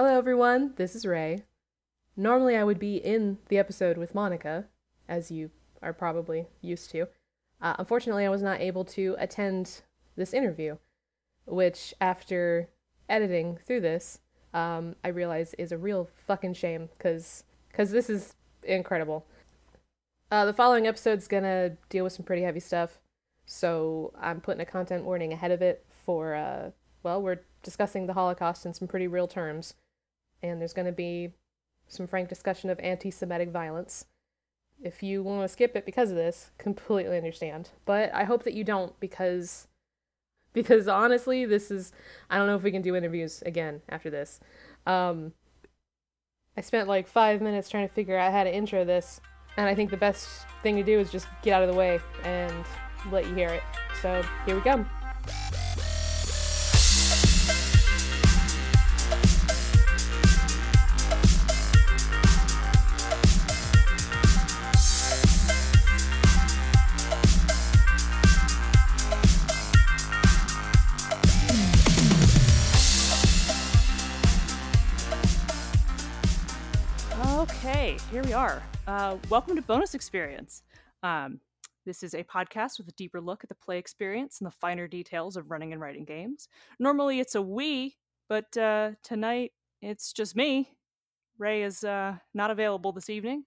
Hello, everyone. This is Ray. Normally, I would be in the episode with Monica, as you are probably used to. Uh, unfortunately, I was not able to attend this interview, which, after editing through this, um, I realize is a real fucking shame because because this is incredible. Uh, the following episode's gonna deal with some pretty heavy stuff, so I'm putting a content warning ahead of it for uh, well, we're discussing the Holocaust in some pretty real terms, and there's gonna be some frank discussion of anti-Semitic violence. If you want to skip it because of this, completely understand. But I hope that you don't because because honestly, this is I don't know if we can do interviews again after this. Um, I spent like five minutes trying to figure out how to intro this, and I think the best thing to do is just get out of the way and let you hear it. So here we go. Here we are. Uh, welcome to Bonus Experience. Um, this is a podcast with a deeper look at the play experience and the finer details of running and writing games. Normally it's a we, but uh, tonight it's just me. Ray is uh, not available this evening.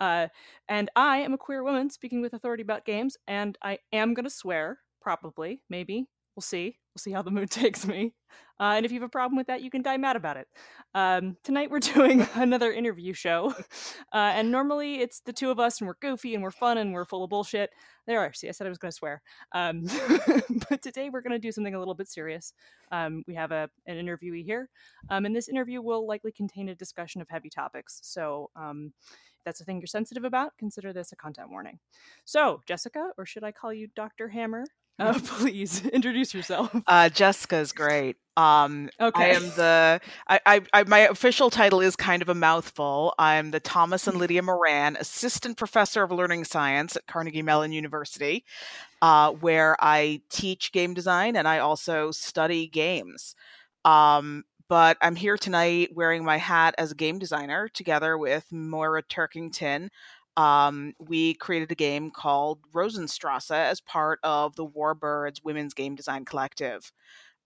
Uh, and I am a queer woman speaking with authority about games, and I am going to swear, probably, maybe. We'll see. We'll see how the mood takes me. Uh, and if you have a problem with that, you can die mad about it. Um, tonight we're doing another interview show. Uh, and normally it's the two of us and we're goofy and we're fun and we're full of bullshit. There are. See, I said I was going to swear. Um, but today we're going to do something a little bit serious. Um, we have a, an interviewee here. Um, and this interview will likely contain a discussion of heavy topics. So um, if that's a thing you're sensitive about, consider this a content warning. So, Jessica, or should I call you Dr. Hammer? Uh, please introduce yourself. Uh, Jessica's great. Um, Okay. I am the. I, I, I, my official title is kind of a mouthful. I'm the Thomas and Lydia Moran Assistant Professor of Learning Science at Carnegie Mellon University, uh, where I teach game design and I also study games. Um, but I'm here tonight wearing my hat as a game designer together with Moyra Turkington. Um, we created a game called Rosenstrasse as part of the Warbirds Women's Game Design Collective.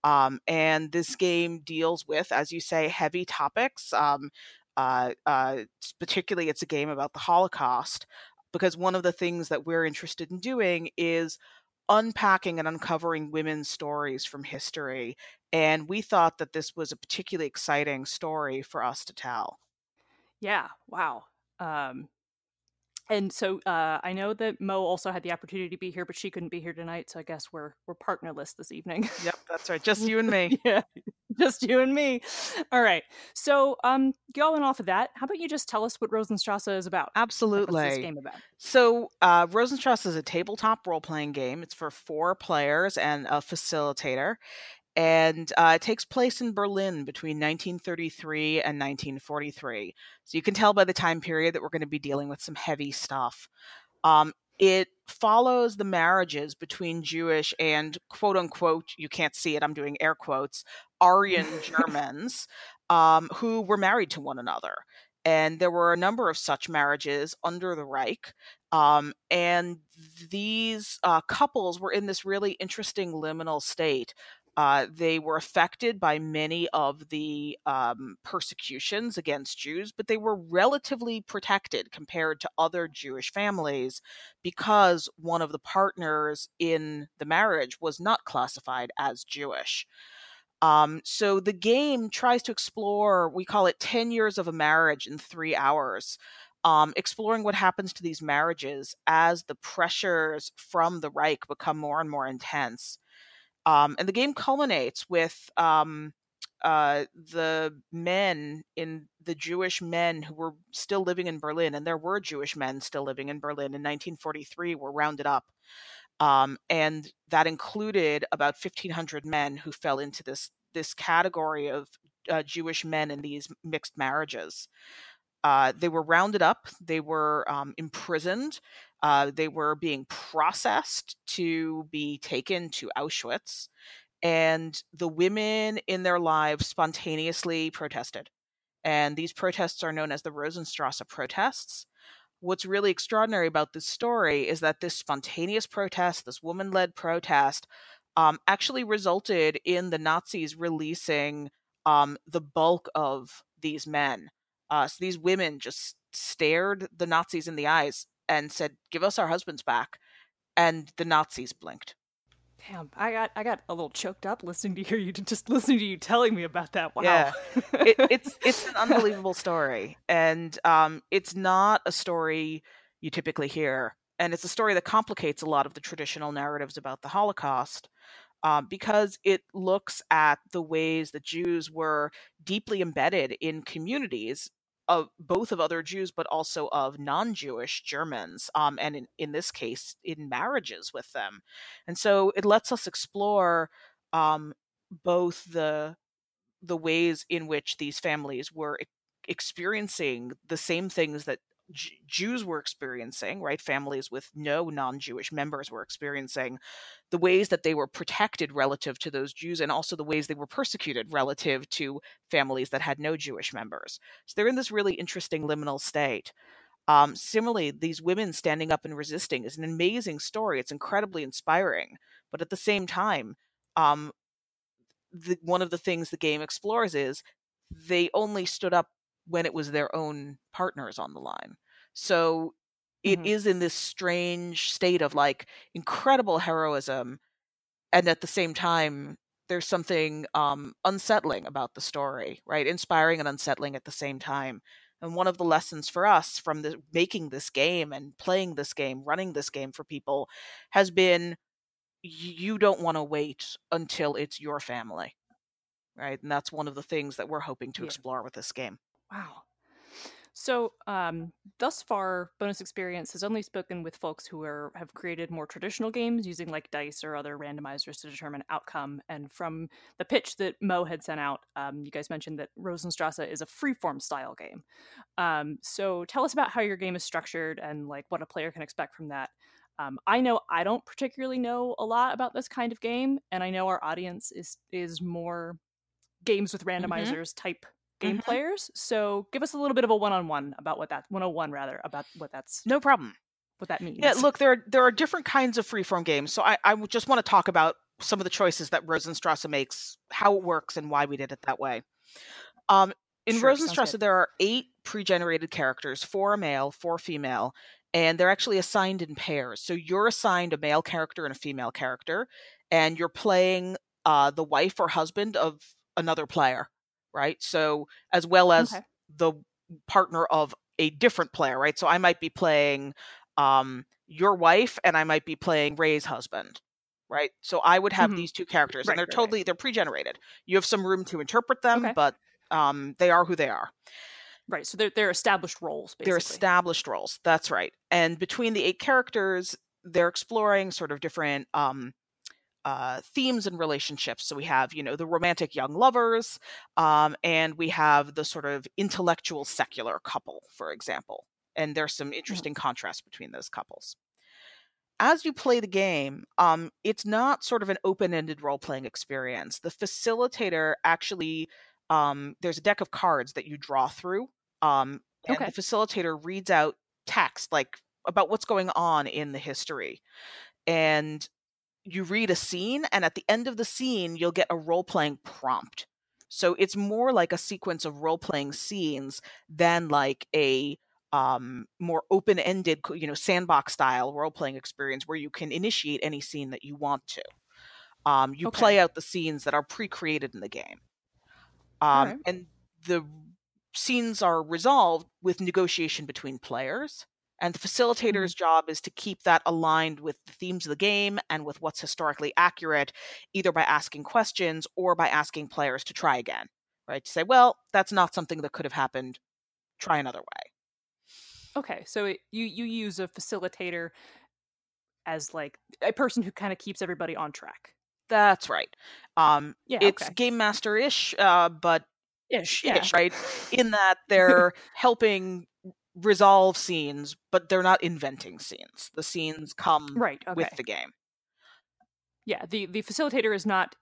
Um, and this game deals with, as you say, heavy topics. Um, uh, uh, particularly, it's a game about the Holocaust, because one of the things that we're interested in doing is unpacking and uncovering women's stories from history. And we thought that this was a particularly exciting story for us to tell. Yeah. Wow. Um, and so uh, I know that Mo also had the opportunity to be here, but she couldn't be here tonight. So I guess we're we're partnerless this evening. Yep, that's right. Just you and me. yeah, just you and me. All right. So um, going off of that, how about you just tell us what Rosenstrasse is about? Like, Absolutely. What's this game about? So, uh, Rosenstrasse is a tabletop role playing game. It's for four players and a facilitator. And uh, it takes place in Berlin between 1933 and 1943. So, you can tell by the time period that we're going to be dealing with some heavy stuff. Um, it follows the marriages between Jewish and quote unquote, you can't see it, I'm doing air quotes, Aryan Germans um, who were married to one another. And there were a number of such marriages under the Reich. Um, and these uh, couples were in this really interesting liminal state. Uh, they were affected by many of the um, persecutions against Jews, but they were relatively protected compared to other Jewish families because one of the partners in the marriage was not classified as Jewish. Um, so the game tries to explore, we call it 10 years of a marriage in three hours, um, exploring what happens to these marriages as the pressures from the Reich become more and more intense. Um, and the game culminates with um, uh, the men in the Jewish men who were still living in Berlin, and there were Jewish men still living in Berlin in 1943, were rounded up. Um, and that included about 1,500 men who fell into this this category of uh, Jewish men in these mixed marriages. Uh, they were rounded up, they were um, imprisoned, uh, they were being processed to be taken to Auschwitz, and the women in their lives spontaneously protested. And these protests are known as the Rosenstrasse protests. What's really extraordinary about this story is that this spontaneous protest, this woman led protest, um, actually resulted in the Nazis releasing um, the bulk of these men. Uh, so these women just stared the Nazis in the eyes and said, "Give us our husbands back," and the Nazis blinked. Damn, I got I got a little choked up listening to hear you just listening to you telling me about that. Wow, yeah, it, it's it's an unbelievable story, and um, it's not a story you typically hear, and it's a story that complicates a lot of the traditional narratives about the Holocaust. Um, because it looks at the ways that Jews were deeply embedded in communities of both of other Jews, but also of non-Jewish Germans, um, and in, in this case, in marriages with them. And so it lets us explore um, both the the ways in which these families were experiencing the same things that J- Jews were experiencing, right? Families with no non Jewish members were experiencing the ways that they were protected relative to those Jews and also the ways they were persecuted relative to families that had no Jewish members. So they're in this really interesting liminal state. Um, similarly, these women standing up and resisting is an amazing story. It's incredibly inspiring. But at the same time, um, the, one of the things the game explores is they only stood up when it was their own partners on the line. So it mm-hmm. is in this strange state of like incredible heroism and at the same time there's something um, unsettling about the story, right? Inspiring and unsettling at the same time. And one of the lessons for us from the, making this game and playing this game, running this game for people, has been you don't want to wait until it's your family, right? And that's one of the things that we're hoping to yeah. explore with this game. Wow. So, um, thus far, Bonus Experience has only spoken with folks who are have created more traditional games using like dice or other randomizers to determine outcome. And from the pitch that Mo had sent out, um, you guys mentioned that Rosenstrasse is a freeform style game. Um, so, tell us about how your game is structured and like what a player can expect from that. Um, I know I don't particularly know a lot about this kind of game, and I know our audience is is more games with mm-hmm. randomizers mm-hmm. type game mm-hmm. players. So give us a little bit of a one-on-one about what that 101 rather about what that's No problem. What that means. Yeah, look, there are there are different kinds of freeform games. So I, I just want to talk about some of the choices that Rosenstrasse makes, how it works, and why we did it that way. Um, in sure, Rosenstrasse, there are eight pre-generated characters: four male, four female, and they're actually assigned in pairs. So you're assigned a male character and a female character, and you're playing uh, the wife or husband of another player right? So as well as okay. the partner of a different player, right? So I might be playing um, your wife and I might be playing Ray's husband, right? So I would have mm-hmm. these two characters right, and they're right, totally right. they're pre-generated. You have some room to interpret them, okay. but um, they are who they are. Right. So they're they're established roles. Basically. They're established roles. That's right. And between the eight characters, they're exploring sort of different um, uh, themes and relationships. So we have, you know, the romantic young lovers, um, and we have the sort of intellectual secular couple, for example. And there's some mm-hmm. interesting contrast between those couples. As you play the game, um, it's not sort of an open-ended role-playing experience. The facilitator actually, um, there's a deck of cards that you draw through, um, and okay. the facilitator reads out text like about what's going on in the history and you read a scene and at the end of the scene you'll get a role playing prompt so it's more like a sequence of role playing scenes than like a um, more open ended you know sandbox style role playing experience where you can initiate any scene that you want to um, you okay. play out the scenes that are pre-created in the game um, right. and the scenes are resolved with negotiation between players and the facilitator's mm-hmm. job is to keep that aligned with the themes of the game and with what's historically accurate, either by asking questions or by asking players to try again, right? To say, well, that's not something that could have happened. Try another way. Okay, so it, you you use a facilitator as like a person who kind of keeps everybody on track. That's right. Um, yeah, it's okay. game master ish, uh, but ish, yeah. ish, right? In that they're helping resolve scenes, but they're not inventing scenes. The scenes come right okay. with the game. Yeah, the the facilitator is not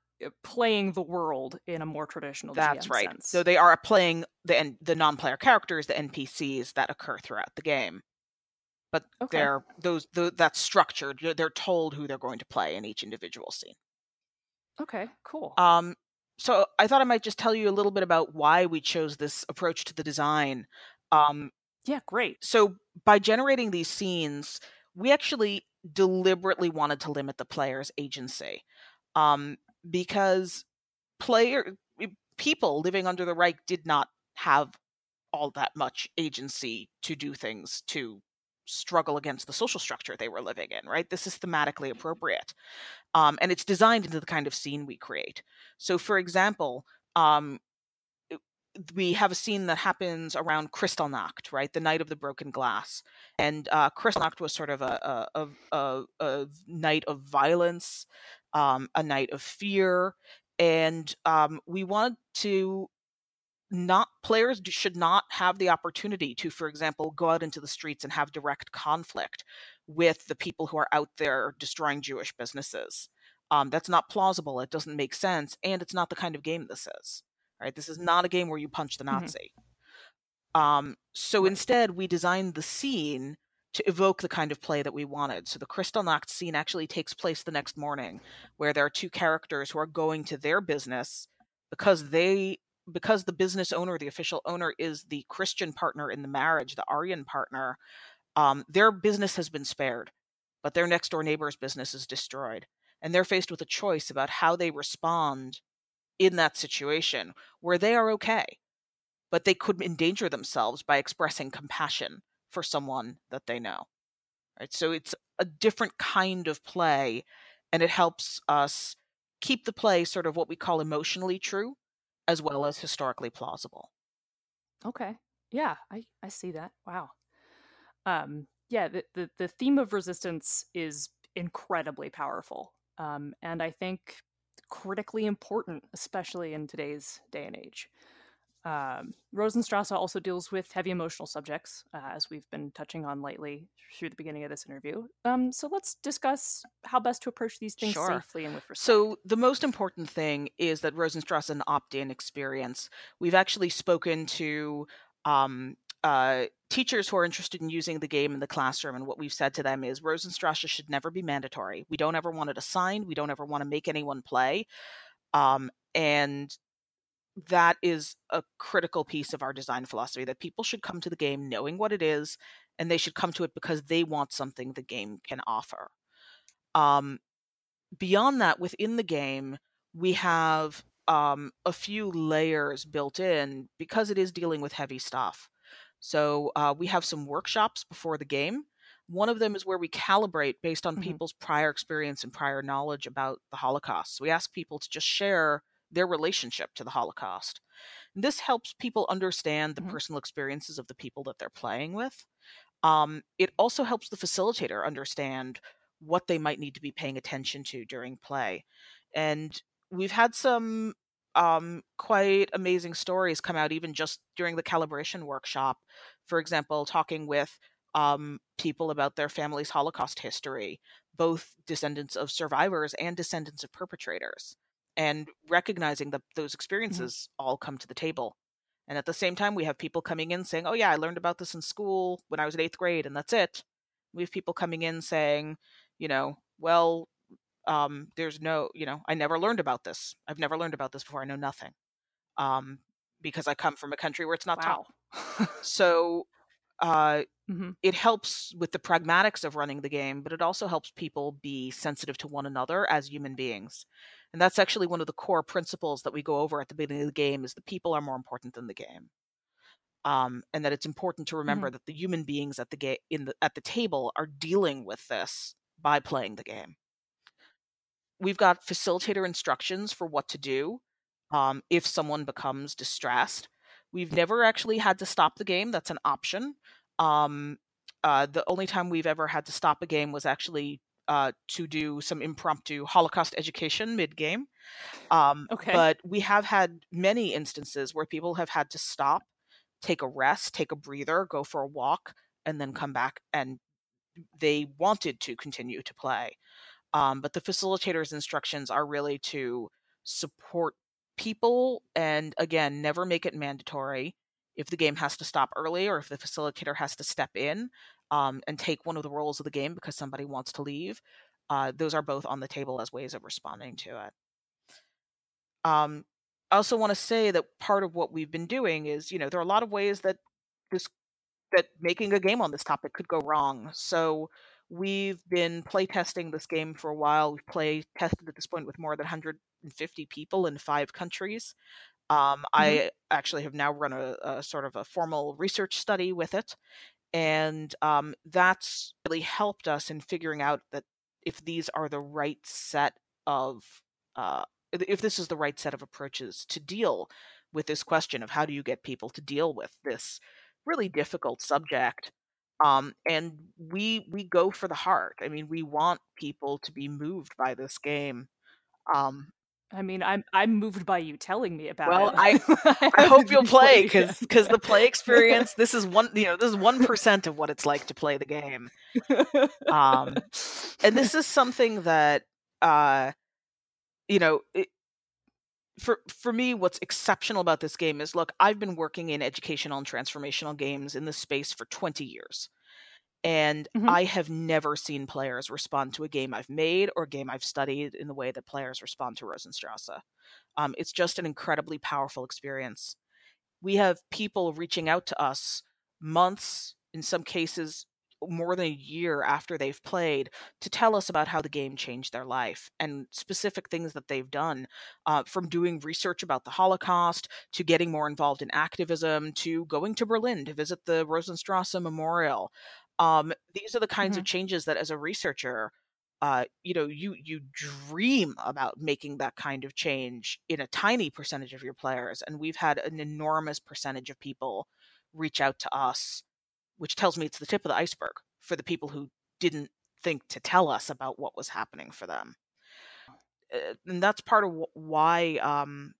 playing the world in a more traditional That's GM right. sense. So they are playing the the non-player characters, the NPCs that occur throughout the game. But Okay. they're those the, that's structured. They're- They're told who they're going to play in each individual scene. okay, cool. Um, so I thought I might just tell you a little bit about why we chose this approach to the design. Um, yeah, great. so by generating these scenes, we actually deliberately wanted to limit the player's agency, um, because player people living under the Reich did not have all that much agency to do things to struggle against the social structure they were living in. Right? This is thematically appropriate, um, and it's designed into the kind of scene we create. So, for example, um, we have a scene that happens around Kristallnacht, right, the night of the broken glass, and uh, Kristallnacht was sort of a a, a, a, night of violence, um, a night of fear, and um, we wanted to not players should not have the opportunity to, for example, go out into the streets and have direct conflict with the people who are out there destroying Jewish businesses. Um, that's not plausible. It doesn't make sense, and it's not the kind of game this is. Right? This is not a game where you punch the Mhm. Nazi. Um, so instead, we designed the scene to evoke the kind of play that we wanted. So the Kristallnacht scene actually takes place the next morning, where there are two characters who are going to their business because they because the business owner, the official owner, is the Christian partner in the marriage, the Aryan partner. Um, their business has been spared, but their next door neighbor's business is destroyed, and they're faced with a choice about how they respond in that situation, where they are okay, but they could endanger themselves by expressing compassion for someone that they know. Right? So it's a different kind of play, and it helps us keep the play sort of what we call emotionally true as well as historically plausible. Okay. Yeah, I, I see that. Wow. Um, yeah, the, the, the theme of resistance is incredibly powerful. Um, and I think critically important, especially in today's day and age. Um, Rosenstrasse also deals with heavy emotional subjects, uh, as we've been touching on lately through the beginning of this interview. Um, so let's discuss how best to approach these things Sure. safely and with respect. So the most important thing is that Rosenstrasse is an opt-in experience. We've actually spoken to um, uh, teachers who are interested in using the game in the classroom, and what we've said to them is Rosenstrasse should never be mandatory. We don't ever want it assigned. We don't ever want to make anyone play, um, and that is a critical piece of our design philosophy. That people should come to the game knowing what it is, and they should come to it because they want something the game can offer. Um, beyond that, within the game, we have um, a few layers built in because it is dealing with heavy stuff. So uh, we have some workshops before the game. One of them is where we calibrate based on Mhm. people's prior experience and prior knowledge about the Holocaust. So we ask people to just share their relationship to the Holocaust. And this helps people understand the Mhm. personal experiences of the people that they're playing with. Um, it also helps the facilitator understand what they might need to be paying attention to during play. And we've had some um, quite amazing stories come out even just during the calibration workshop. For example, talking with um, people about their family's Holocaust history, both descendants of survivors and descendants of perpetrators, and recognizing that those experiences all come to the table. And at the same time, we have people coming in saying, Oh, yeah, I learned about this in school when I was in eighth grade, and that's it. We have people coming in saying, You know, well, um, there's no, you know, I never learned about this. I've never learned about this before. I know nothing. Um, because I come from a country where it's not wow. So uh, Mhm. it helps with the pragmatics of running the game, but it also helps people be sensitive to one another as human beings. And that's actually one of the core principles that we go over at the beginning of the game is the people are more important than the game. Um, and that it's important to remember that the human beings at the ga- in the at the table are dealing with this by playing the game. We've got facilitator instructions for what to do um, if someone becomes distressed. We've never actually had to stop the game. That's an option. Um, uh, the only time we've ever had to stop a game was actually uh, to do some impromptu Holocaust education mid game. Um, Okay. But we have had many instances where people have had to stop, take a rest, take a breather, go for a walk, and then come back and they wanted to continue to play. Um, but the facilitator's instructions are really to support people and again never make it mandatory if the game has to stop early or if the facilitator has to step in um, and take one of the roles of the game because somebody wants to leave. Uh, those are both on the table as ways of responding to it. Um, i also want to say that part of what we've been doing is you know there are a lot of ways that this that making a game on this topic could go wrong. So we've been playtesting this game for a while we've play tested at this point with more than 150 people in five countries um, mm-hmm. I actually have now run a, a, sort of a formal research study with it, and um, that's really helped us in figuring out that if these are the right set of uh, if this is the right set of approaches to deal with this question of how do you get people to deal with this really difficult subject um, and we we go for the heart i mean we want people to be moved by this game um, I mean, I'm I'm moved by you telling me about well, it. I I, I hope you'll play because because the play experience. This is one you know this is one percent of what it's like to play the game. Um, and this is something that uh, you know. It, for for me, what's exceptional about this game is look, I've been working in educational and transformational games in this space for 20 years. And mm-hmm. I have never seen players respond to a game I've made or a game I've studied in the way that players respond to Rosenstrasse. Um, it's just an incredibly powerful experience. We have people reaching out to us months, in some cases, more than a year after they've played to tell us about how the game changed their life and specific things that they've done uh, from doing research about the holocaust to getting more involved in activism to going to berlin to visit the rosenstrasse memorial um, these are the kinds mm-hmm. of changes that as a researcher uh, you know you you dream about making that kind of change in a tiny percentage of your players and we've had an enormous percentage of people reach out to us which tells me it's the tip of the iceberg for the people who didn't think to tell us about what was happening for them uh, and that's part of why um,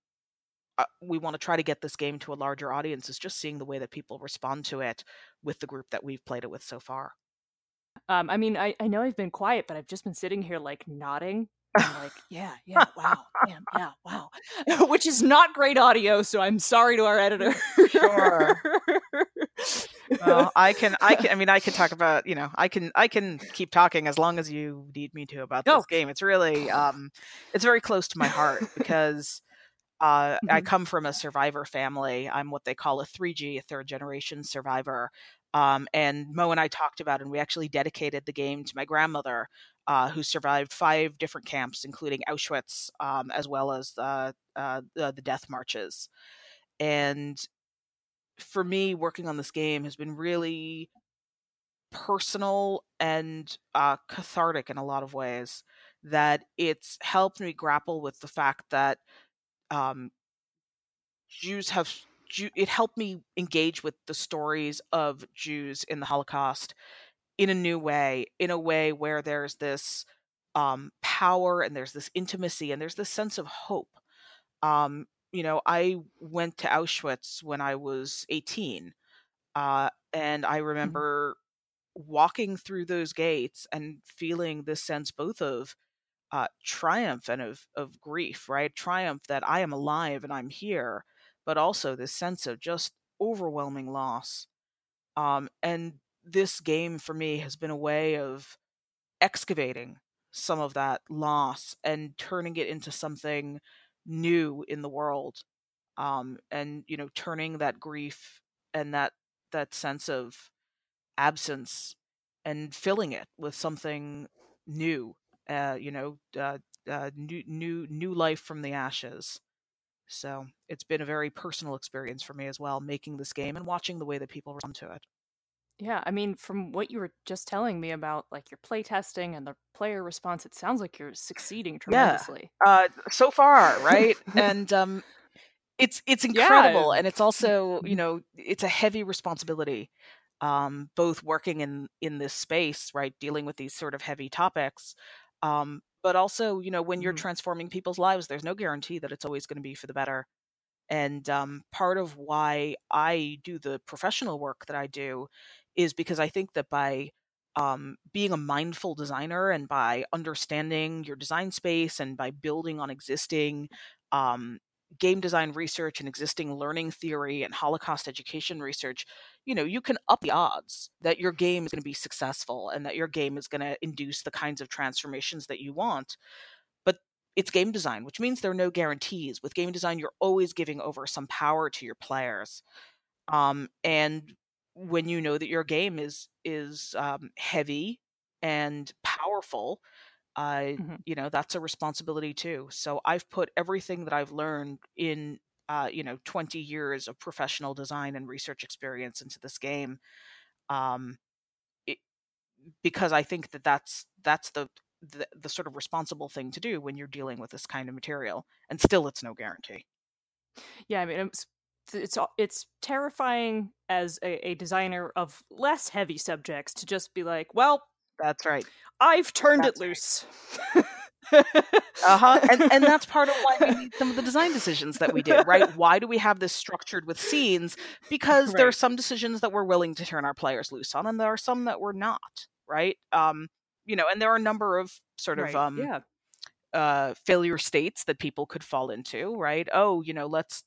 uh, we want to try to get this game to a larger audience is just seeing the way that people respond to it with the group that we've played it with so far. Um, I mean, I, I know I've been quiet, but I've just been sitting here like nodding. I'm like, yeah, yeah, wow, man, yeah, wow, which is not great audio. So I'm sorry to our editor. sure. Well, I can, I can, I mean, I can talk about, you know, I can, I can keep talking as long as you need me to about this oh. game. It's really, um, it's very close to my heart because uh, mm-hmm. I come from a survivor family. I'm what they call a 3G, a third generation survivor. Um, and Mo and I talked about, it, and we actually dedicated the game to my grandmother, uh, who survived five different camps, including Auschwitz, um, as well as uh, the, the death marches. And for me, working on this game has been really personal and uh, cathartic in a lot of ways. That it's helped me grapple with the fact that um, Jews have it helped me engage with the stories of Jews in the Holocaust in a new way, in a way where there's this um, power and there's this intimacy and there's this sense of hope. Um, you know, I went to Auschwitz when I was 18, uh, and I mm-hmm. remember mm-hmm. walking through those gates and feeling this sense both of uh, triumph and of, of grief, right? Triumph that I am alive and I'm here, but also this sense of just overwhelming loss. Um, and this game for me has been a way of excavating some of that loss and turning it into something new in the world. Um, and you know, turning that grief and that that sense of absence and filling it with something new uh, you know, uh, uh, new new new life from the ashes. So it's been a very personal experience for me as well, making this game and watching the way that people respond to it. Yeah, I mean, from what you were just telling me about like your playtesting and the player response, it sounds like you're succeeding tremendously. Yeah, uh, so far, right? and um, it's it's incredible, yeah. and it's also you know it's a heavy responsibility. Um, both working in in this space, right, dealing with these sort of heavy topics, um, but also, you know, when you're mm-hmm. transforming people's lives, there's no guarantee that it's always going to be for the better. And um, part of why I do the professional work that I do is because I think that by um, being a mindful designer and by understanding your design space and by building on existing um, game design research and existing learning theory and Holocaust education research, you know, you can up the odds that your game is going to be successful and that your game is going to induce the kinds of transformations that you want. But it's game design, which means there are no guarantees. With game design, you're always giving over some power to your players. Um, and when you know that your game is is um, heavy and powerful, I, mm-hmm. you know, that's a responsibility too. So I've put everything that I've learned in, uh, you know, 20 years of professional design and research experience into this game, um, it, because I think that that's that's the, the the sort of responsible thing to do when you're dealing with this kind of material. And still, it's no guarantee. Yeah, I mean, it's it's terrifying as a, a designer of less heavy subjects to just be like, well, that's right. I've turned that's it loose. Right. uh-huh. And and that's part of why we need some of the design decisions that we did, right? Why do we have this structured with scenes? Because right. there are some decisions that we're willing to turn our players loose on, and there are some that we're not, right? Um, you know, and there are a number of sort of right. um yeah. uh failure states that people could fall into, right? Oh, you know, let's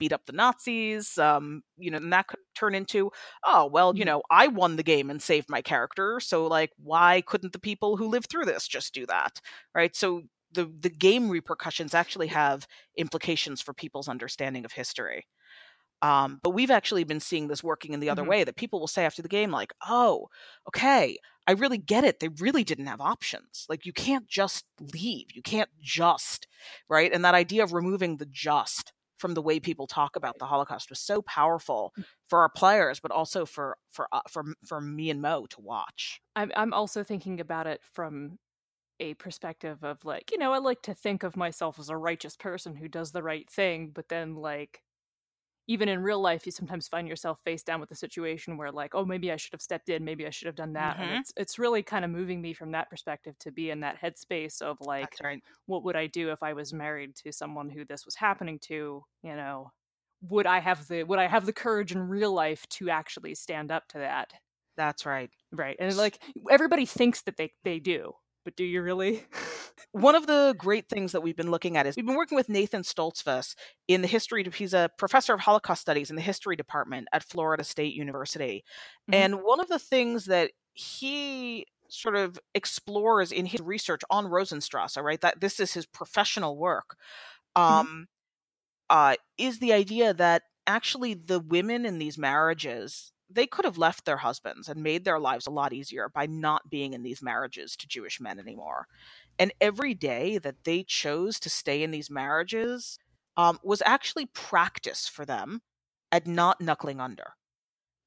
beat up the Nazis. Um, you know, and that could turn into, oh, well, you mm-hmm. know, I won the game and saved my character. So, like, why couldn't the people who lived through this just do that? Right. So the the game repercussions actually have implications for people's understanding of history. Um, but we've actually been seeing this working in the other mm-hmm. way that people will say after the game, like, oh, okay, I really get it. They really didn't have options. Like, you can't just leave. You can't just, right? And that idea of removing the just from the way people talk about the Holocaust was so powerful mm. for our players, but also for for uh, for for me and Mo to watch. I'm I'm also thinking about it from a perspective of like you know I like to think of myself as a righteous person who does the right thing, but then like even in real life you sometimes find yourself face down with a situation where like oh maybe i should have stepped in maybe i should have done that mm-hmm. and it's it's really kind of moving me from that perspective to be in that headspace of like right. what would i do if i was married to someone who this was happening to you know would i have the would i have the courage in real life to actually stand up to that that's right right and like everybody thinks that they they do but do you really one of the great things that we've been looking at is we've been working with Nathan Stoltzfus in the history. He's a professor of Holocaust studies in the history department at Florida State University. Mm-hmm. And one of the things that he sort of explores in his research on Rosenstrasse, right? That this is his professional work. Mm-hmm. Um, mm-hmm. uh, is the idea that actually the women in these marriages they could have left their husbands and made their lives a lot easier by not being in these marriages to Jewish men anymore. And every day that they chose to stay in these marriages um, was actually practice for them at not knuckling under.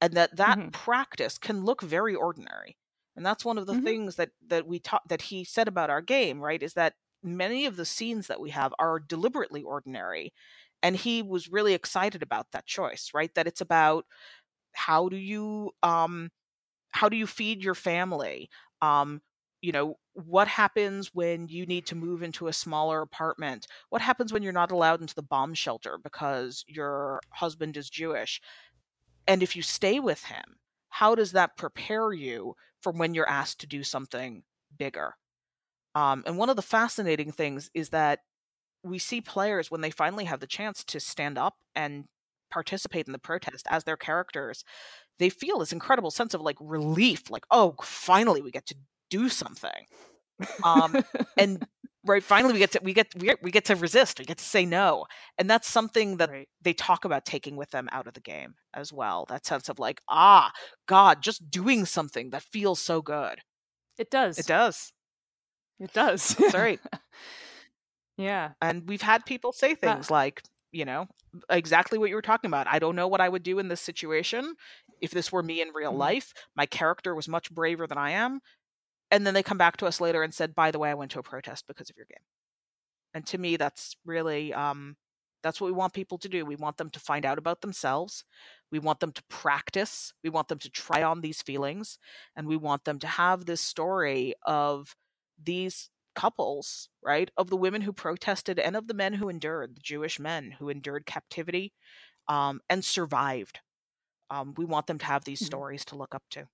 And that that mm-hmm. practice can look very ordinary. And that's one of the mm-hmm. things that that we taught that he said about our game, right? Is that many of the scenes that we have are deliberately ordinary. And he was really excited about that choice, right? That it's about how do you um how do you feed your family? Um, you know, what happens when you need to move into a smaller apartment? What happens when you're not allowed into the bomb shelter because your husband is Jewish? And if you stay with him, how does that prepare you for when you're asked to do something bigger? Um, and one of the fascinating things is that we see players when they finally have the chance to stand up and participate in the protest as their characters, they feel this incredible sense of like relief, like, oh, finally we get to do something. Um, and right, finally we get to we get we get, we get to resist. We get to say no, and that's something that right. they talk about taking with them out of the game as well. That sense of like, ah, God, just doing something that feels so good. It does. It does. It does. Sorry. yeah. And we've had people say things uh, like, you know, exactly what you were talking about. I don't know what I would do in this situation. If this were me in real mm-hmm. life, my character was much braver than I am and then they come back to us later and said by the way i went to a protest because of your game and to me that's really um, that's what we want people to do we want them to find out about themselves we want them to practice we want them to try on these feelings and we want them to have this story of these couples right of the women who protested and of the men who endured the jewish men who endured captivity um, and survived um, we want them to have these mm-hmm. stories to look up to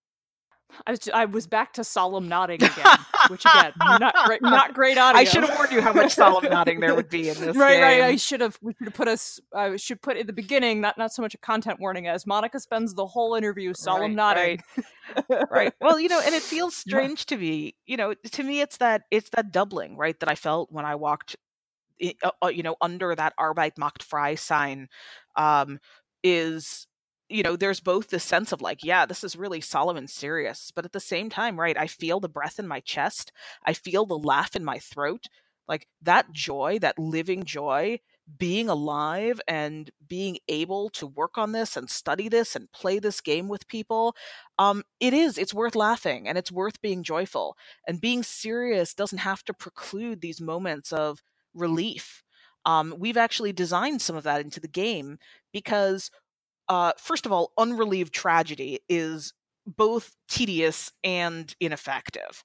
I was I was back to solemn nodding again, which again not great, not great audio. I should have warned you how much solemn nodding there would be in this. right, game. right. I should have we should have put us. I should put in the beginning not not so much a content warning as Monica spends the whole interview solemn Right, nodding. right well you know and it feels strange to me you know to me it's that it's that doubling right that i felt when i walked uh, uh, you know under that arbeit macht frei sign um is you know there's both the sense of like yeah this is really solemn and serious but at the same time right i feel the breath in my chest i feel the laugh in my throat like that joy that living joy being alive and being able to work on this and study this and play this game with people um it is it's worth laughing and it's worth being joyful and being serious doesn't have to preclude these moments of relief um we've actually designed some of that into the game because uh first of all unrelieved tragedy is both tedious and ineffective.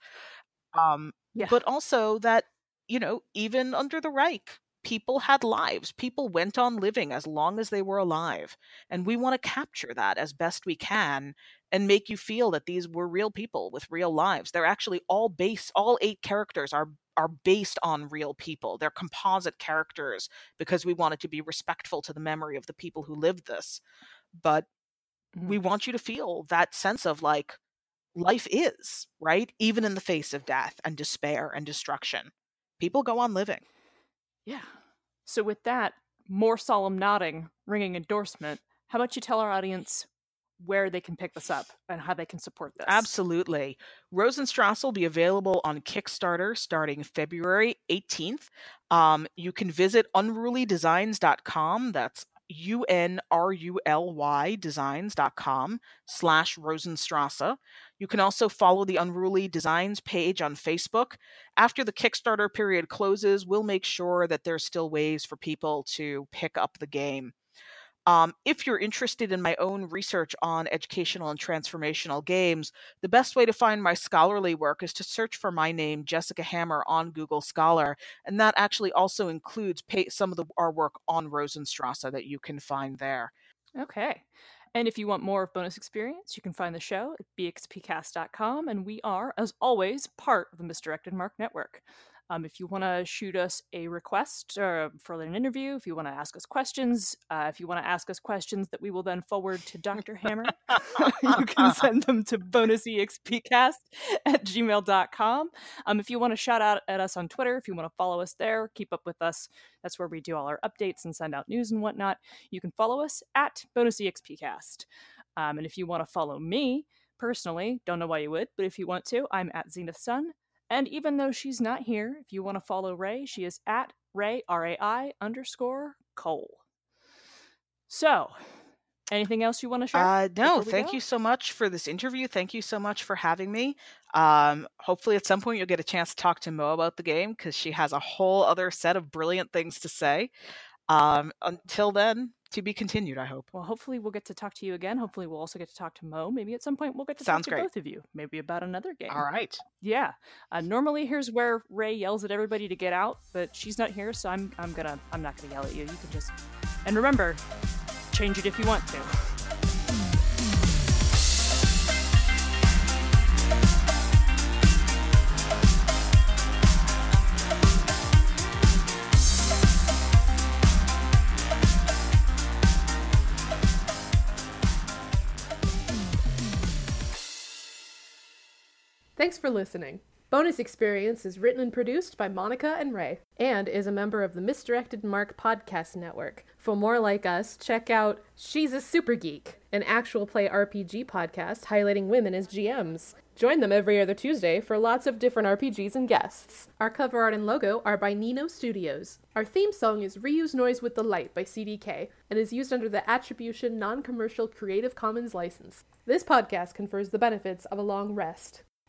Um Yeah. but also that you know even under the reich people had lives. People went on living as long as they were alive. And we want to capture that as best we can and make you feel that these were real people with real lives. They're actually all based all eight characters are are based on real people they're composite characters because we wanted to be respectful to the memory of the people who lived this but Mhm. we want you to feel that sense of like life is right even in the face of death and despair and destruction people go on living Yeah. So with that more solemn nodding, ringing endorsement, how about you tell our audience where they can pick this up and how they can support this? Absolutely. Rosenstrasse will be available on Kickstarter starting February 18th. Um, you can visit unrulydesigns.com. That's U N R U L Y designs.com slash Rosenstrasse. You can also follow the Unruly Designs page on Facebook. After the Kickstarter period closes, we'll make sure that there's still ways for people to pick up the game. Um, if you're interested in my own research on educational and transformational games, the best way to find my scholarly work is to search for my name, Jessica Hammer, on Google Scholar. And that actually also includes pa- some of the, our work on Rosenstrasse that you can find there. Okay. And if you want more of bonus experience, you can find the show at bxpcast.com. And we are, as always, part of the Misdirected Mark Network. Um, if you want to shoot us a request uh, for an interview, if you want to ask us questions, uh, if you want to ask us questions that we will then forward to Dr. Hammer, you can send them to bonusexpcast at gmail.com. Um, if you want to shout out at us on Twitter, if you want to follow us there, keep up with us. That's where we do all our updates and send out news and whatnot. You can follow us at bonusexpcast. Um, and if you want to follow me personally, don't know why you would, but if you want to, I'm at Zenith Sun. And even though she's not here, if you want to follow Ray, she is at Ray R A I underscore Cole. So, anything else you want to share? Uh, no, thank go? you so much for this interview. Thank you so much for having me. Um, hopefully, at some point, you'll get a chance to talk to Mo about the game because she has a whole other set of brilliant things to say. Um, until then, to be continued, I hope. Well, hopefully we'll get to talk to you again. Hopefully we'll also get to talk to Mo. Maybe at some point we'll get to Sounds talk to great. both of you. Maybe about another game. All right. Yeah. Uh, normally here's where Ray yells at everybody to get out, but she's not here, so I'm I'm gonna I'm not gonna yell at you. You can just and remember, change it if you want to. Thanks for listening. Bonus Experience is written and produced by Monica and Ray, and is a member of the Misdirected Mark Podcast Network. For more like us, check out She's a Super Geek, an actual play RPG podcast highlighting women as GMs. Join them every other Tuesday for lots of different RPGs and guests. Our cover art and logo are by Nino Studios. Our theme song is Reuse Noise with the Light by CDK and is used under the Attribution Non Commercial Creative Commons license. This podcast confers the benefits of a long rest.